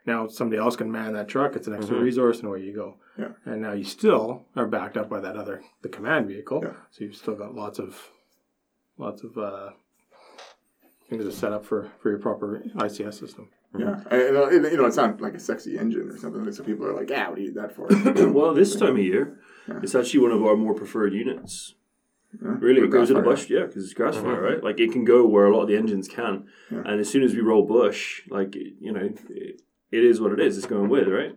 Now somebody else can man that truck. It's an extra Mhm. resource, and away you go. Yeah. And now you still are backed up by that other the command vehicle. Yeah. So you've still got lots of lots of uh, things to set up for for your proper ICS system. Yeah, and, you know, it's not like a sexy engine or something. So people are like, yeah, what do you need that for? well, this time of year, Yeah. it's actually one of our more preferred units. Yeah. Really, it goes in grass bush, yeah, because it's grass fire, right? Like it can go where a lot of the engines can, Yeah. and as soon as we roll bush, like you know, it, it is what it is. It's going with, right?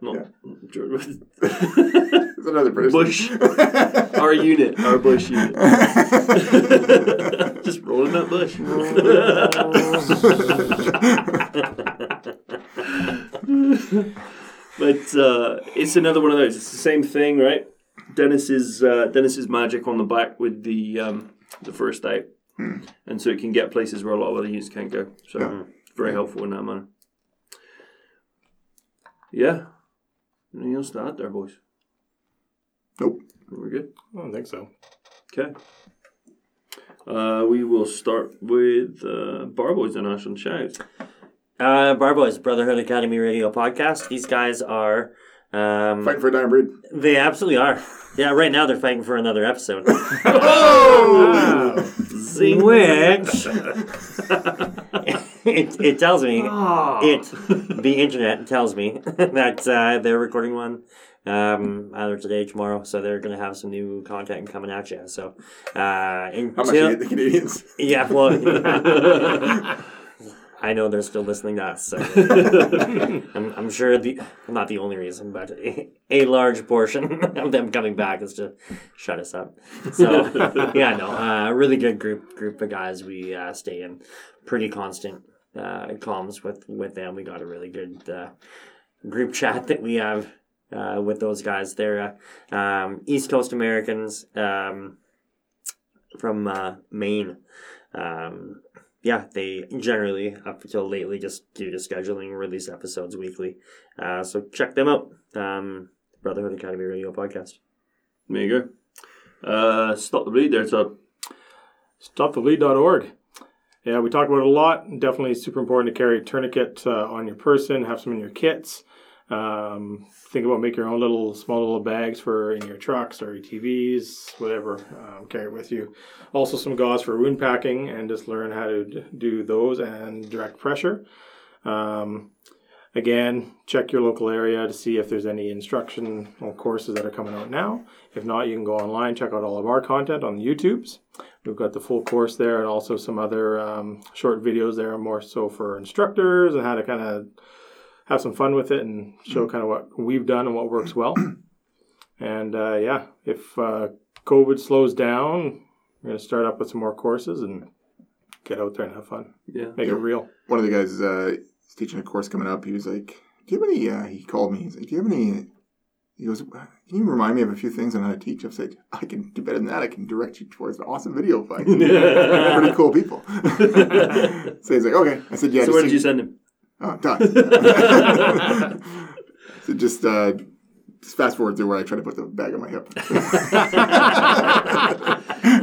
Not It's another person. Bush. our unit, our bush unit, just rolling that bush. but uh, it's another one of those. It's the same thing, right? Dennis's uh, Dennis's magic on the back with the um, the first out, and so it can get places where a lot of other units can't go. So Yeah. very helpful in that manner. Yeah. Anything else to add there, boys? Nope. We're good. I don't think so. Okay. Uh, we will start with uh, Barboys and Ashton Shout. Uh, Bar Boys, Brotherhood Academy Radio podcast. These guys are. Um, Fighting for a dying breed. They absolutely are. Yeah, right now they're fighting for another episode. Oh! Zing. Which it, it tells me Ah. it the internet tells me that uh, they're recording one um, either today or tomorrow. So they're gonna have some new content coming at you. So uh, How much you until the Canadians? yeah, well. I know they're still listening to us, so I'm, I'm sure the not the only reason, but a, a large portion of them coming back is to shut us up. So yeah, no, uh, a really good group group of guys. We uh, stay in pretty constant uh, comms with with them. We got a really good uh, group chat that we have uh, with those guys. They're um, East Coast Americans um, from uh, Maine. Um, yeah, they generally, up until lately, just due to scheduling, release episodes weekly. Uh, so check them out. Um, Brotherhood Academy Radio podcast. There you go. Uh, stop the bleed there, Todd. Stopthebleed.org. Yeah, we talk about a lot. Definitely super important to carry a tourniquet uh, on your person, have some in your kits. Um, think about make your own little small little bags for in your trucks or ATVs, whatever. Um, carry it with you. Also, some gauze for wound packing, and just learn how to do those and direct pressure. Um, again, check your local area to see if there's any instructional courses that are coming out now. If not, you can go online, check out all of our content on the YouTubes. We've got the full course there and also some other um, short videos there, more so for instructors and how to kind of have some fun with it and show kind of what we've done and what works well. and uh, yeah, if uh, COVID slows down, we're going to start up with some more courses and get out there and have fun. Yeah. Make it real. One of the guys uh, is teaching a course coming up. He was like, "Do you have any?" Uh, he called me. He's like, "Do you have any?" He goes, "Can you remind me of a few things on how to teach?" I said, "I can do better than that. I can direct you towards an awesome video fight. Pretty cool people." so he's like, "Okay." I said, "Yeah." so where did you send him? Oh, done. so just, uh, just fast forward to where I try to put the bag on my hip.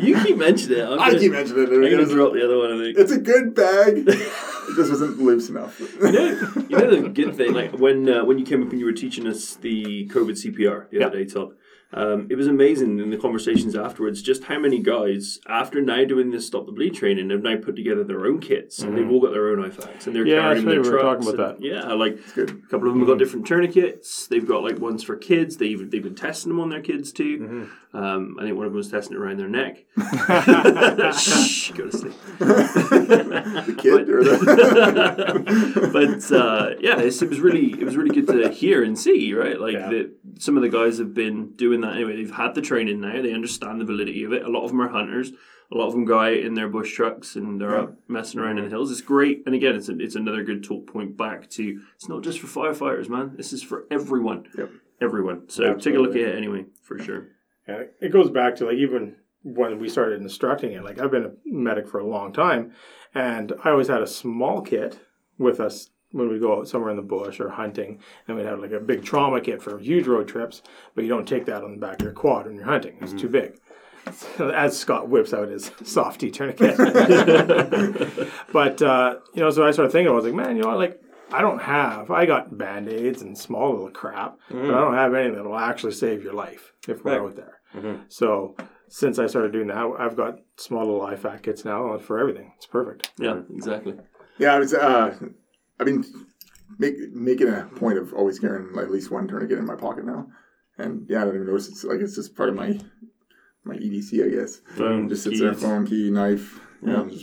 You keep mentioning it. I'm I gonna, keep mentioning it. I'm It gonna was- drop the other one. I think. It's a good bag. It just wasn't loose enough. You know, you know the good thing, like when uh, when you came up and you were teaching us the COVID CPR the other day, Todd. Um, it was amazing in the conversations afterwards just how many guys, after now doing this stop the bleed training, have now put together their own kits and they've all got their own IFAKs and they're Mm-hmm. Yeah, carrying their we were trucks. talking about and- Yeah, like a couple of them have got different tourniquets. They've got like ones for kids. They even they've been testing them on their kids too. Mm-hmm. Um, I think one of them was testing it around their neck. Shh, go to sleep. The kid or the. but uh, yeah, it's, it was really it was really good to hear and see, right? Like Yeah. that some of the guys have been doing that anyway. They've had the training now. They understand the validity of it. A lot of them are hunters. A lot of them go out in their bush trucks and they're out messing around in the hills. It's great, and again, it's a, it's another good talk point back to it's not just for firefighters, man. This is for everyone. Yep. Everyone. So take a look at it anyway, for sure. Yeah, it goes back to like even when we started instructing it. Like I've been a medic for a long time, and I always had a small kit with us when we go out somewhere in the bush or hunting, and we'd have like a big trauma kit for huge road trips. But you don't take that on the back of your quad when you're hunting; it's too mm-hmm. big. As Scott whips out his softy tourniquet, but uh, you know, so I started thinking, I was like, man, you know like. I don't have. I got band aids and small little crap, but I mm. don't have anything that will actually save your life if we're Right. out there. Mm-hmm. So since I started doing that, I've got small little IFAK kits now for everything. It's perfect. Yeah, exactly. Yeah, I was. Uh, I've been make, making a point of always carrying like, at least one tourniquet in my pocket now, and yeah, I don't even notice. It's like it's just part of my my EDC, I guess. Phone, just sits there, keys. phone, key, knife. you know, Yeah.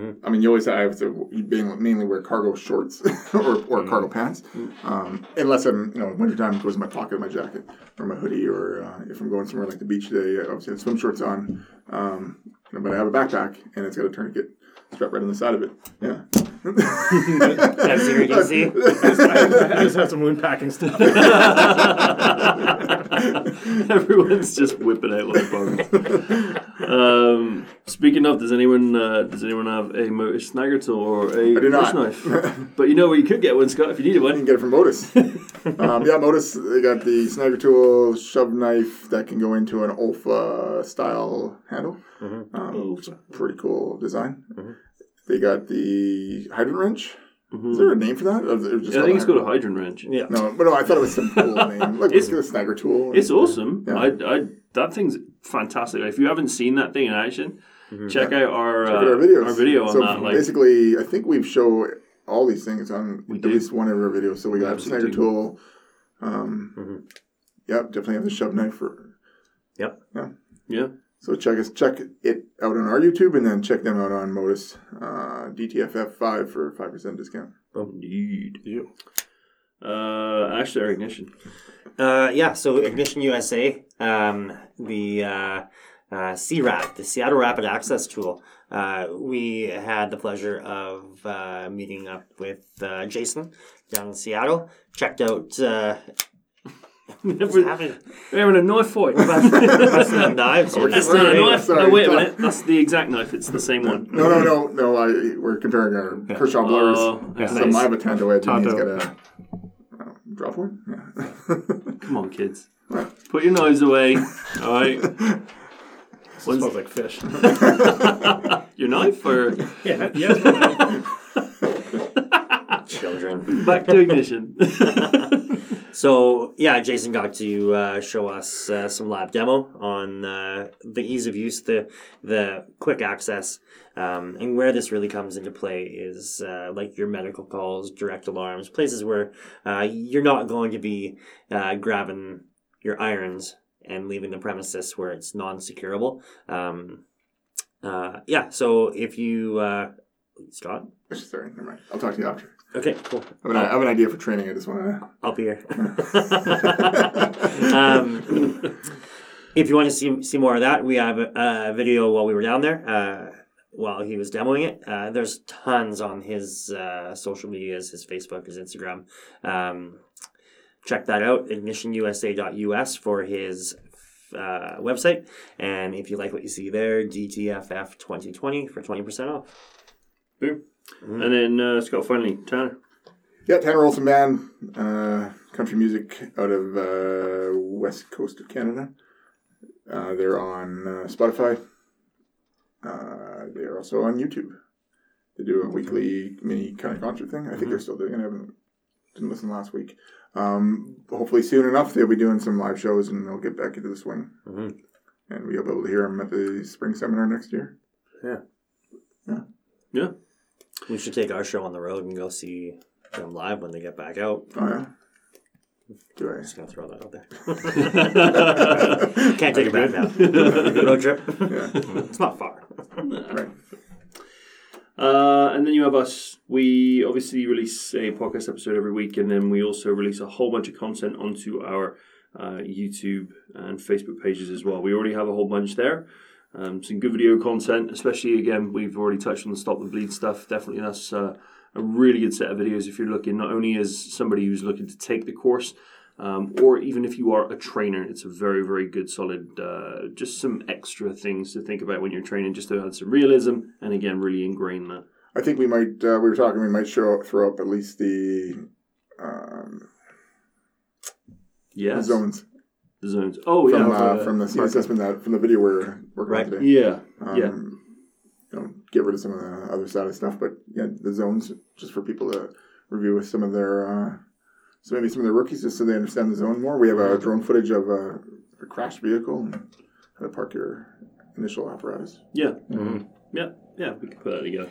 Just- I mean, you always have to mainly mainly wear cargo shorts or, or cargo pants, um, unless I'm you know wintertime it goes in my pocket of my jacket or my hoodie or uh, if I'm going somewhere like the beach today, I obviously have swim shorts on, um, but I have a backpack and it's got a tourniquet strapped right on the side of it. Yeah. That's your EDC. I just have some wound packing stuff. Everyone's just whipping out like bones. um, speaking of, does anyone uh, does anyone have a motor snagger tool or a I do bush knife? but you know where you could get one, Scott, if you needed one. You can one. get it from Modus. um, yeah, Modus, they got the snagger tool, shove knife that can go into an Olfa style handle. Um, it's a pretty cool design. They got the hydrant wrench. Is there a name for that? Or just Yeah, I think it's called called a hydrant wrench. Yeah. No, but no, I thought it was some cool name. Like, let's a snagger tool. It's awesome. Yeah. I, I, that thing's fantastic. If you haven't seen that thing in action, check out our Check uh, out our videos. our video on so that. Like, basically, I think we've show all these things on at do. least one of our videos. So we got Absolutely snagger tool. Um, Yep, definitely have the shove knife for. Yep. Yeah. yeah, So check us check it out on our YouTube and then check them out on Modus uh, DTFF five for five percent discount. indeed. You. Uh, Ashley, our ignition. Uh, yeah, so Ignition USA, um, the uh, uh, CRAP, the Seattle Rapid Access Tool. Uh, we had the pleasure of uh, meeting up with uh, Jason down in Seattle. Checked out. What's We're happening? we're having a knife fight. Busting out knives. here. That's Sorry, the knife. sorry. no, wait a minute. That's the exact knife. It's the same one. No, no, no, no. I, we're comparing our Kershaw Blurs. Oh, Yeah. so I have a Tanto edge and he's got a uh, drop one. Yeah. Come on, kids. Put your knives away. All right. smells like fish. Your knife or yeah, yes. Children. back to ignition? So yeah, Jason got to uh, show us uh, some lab demo on uh, the ease of use, the the quick access, um, and where this really comes into play is uh, like your medical calls, direct alarms, places where uh, you're not going to be uh, grabbing your irons and leaving the premises where it's non-securable. Um, uh, yeah, so if you uh, Scott, Sorry, never mind. I'll talk to you after. Okay, cool. I have an, I have an idea for training. I just want to. I'll be here. um, if you want to see see more of that, we have a, a video while we were down there. Uh, while he was demoing it, uh, there's tons on his uh, social medias, his Facebook, his Instagram. Um, check that out, ignitionusa.us for his uh, website. And if you like what you see there, DTFF 2020 for 20% off. Boom. And then uh, Scott finally Tanner. Yeah, Tanner Olson Band, uh, country music out of uh, west coast of Canada. Uh, they're on uh, Spotify. Uh, they're also on YouTube. They do a weekly mini kind of concert thing. I think they're still doing it. I haven't didn't listen last week. Um, hopefully soon enough they'll be doing some live shows and they'll get back into the swing. Mhm. And we'll be able to hear them at the spring seminar next year. Yeah. Yeah. Yeah. We should take our show on the road and go see them live when they get back out. Oh yeah. Do I? Just gonna throw that out there. Can't take it back now. Road trip. Yeah. It's not far. Right. Uh, and then you have us. We obviously release a podcast episode every week, and then we also release a whole bunch of content onto our uh, YouTube and Facebook pages as well. We already have a whole bunch there. Um, some good video content, especially again, we've already touched on the Stop the Bleed stuff. Definitely, that's uh, a really good set of videos if you're looking not only as somebody who's looking to take the course, um, or even if you are a trainer, it's a very, very good, solid, uh, just some extra things to think about when you're training, just to add some realism and again, really ingrain that. I think we might. Uh, we were talking. We might show throw up at least the um, Yes. zones The zones. Oh, yeah. from uh, the from the market. assessment that from the video we're working Right. today. Yeah. Um, yeah. You know, get rid of some of the other side of stuff, but yeah, the zones just for people to review with some of their. Uh, so maybe some of the rookies just so they understand the zone more. We have a drone footage of a, a crashed vehicle and how to park your initial apparatus. Yeah. Yeah. Yeah. We can put that together.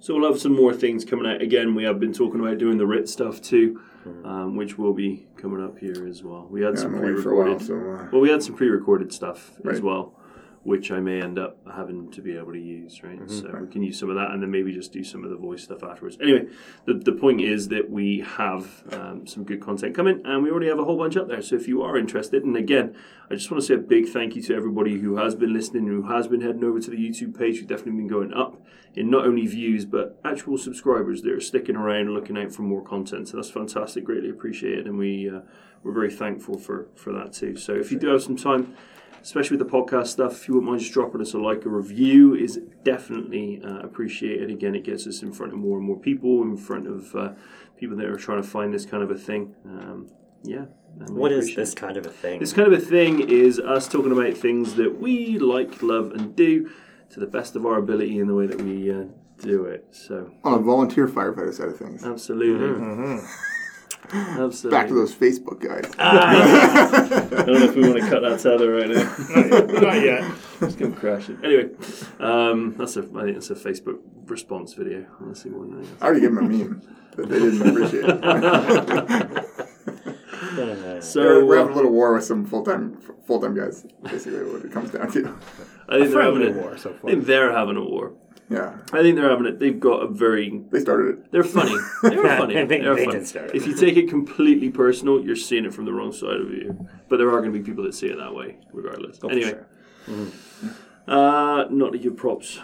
So we'll have some more things coming out. Again, we have been talking about doing the RIT stuff too, um, which will be coming up here as well. We had Yeah, some I'm away for a while, pre-recorded. so uh, Well, we had some pre-recorded stuff as well, which I may end up having to be able to use, right? So we can use some of that, and then maybe just do some of the voice stuff afterwards. Anyway, the, the point is that we have um, some good content coming, and we already have a whole bunch up there. So if you are interested, and again, I just want to say a big thank you to everybody who has been listening, who has been heading over to the YouTube page. We've definitely been going up in not only views but actual subscribers that are sticking around and looking out for more content. So that's fantastic, greatly appreciated, and we uh, we're very thankful for for that too. So if you do have some time especially with the podcast stuff, if you wouldn't mind just dropping us a like, a review is definitely uh, appreciated. Again, it gets us in front of more and more people, in front of uh, people that are trying to find this kind of a thing. Um, yeah. What is this it. kind of a thing? This kind of a thing is us talking about things that we like, love, and do to the best of our ability in the way that we uh, do it. So, on a volunteer firefighter side of things. absolutely. Absolutely. Back to those Facebook guys. I don't know if we want to cut that tether right now. Not yet. It's going to crash it. Anyway, um, that's a. I think it's a Facebook response video. Let's see more than I already gave them a meme but they didn't appreciate. it. So we're, we're having a little war with some full time full time guys. Basically, what it comes down to. I think they're having a war so I think they're having a war. Yeah, I think they're having it. They've got a very. they started it. They're funny. They're funny. They- They're they funny. did start it. If you take it completely personal, you're seeing it from the wrong side of you. But there are going to be people that see it that way, regardless. anyway, sure. uh, not to give props.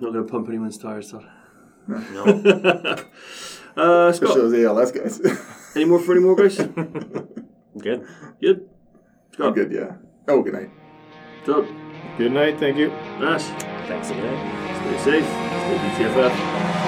Not going to pump anyone's tires, Todd. no. Uh, Especially Scott, those ALS guys. any more for any more guys? Good. Good. I'm good. Yeah. Oh, good night. Todd, Good night. Thank you. Nice. Thanks again. stay safe. Stay DTFF.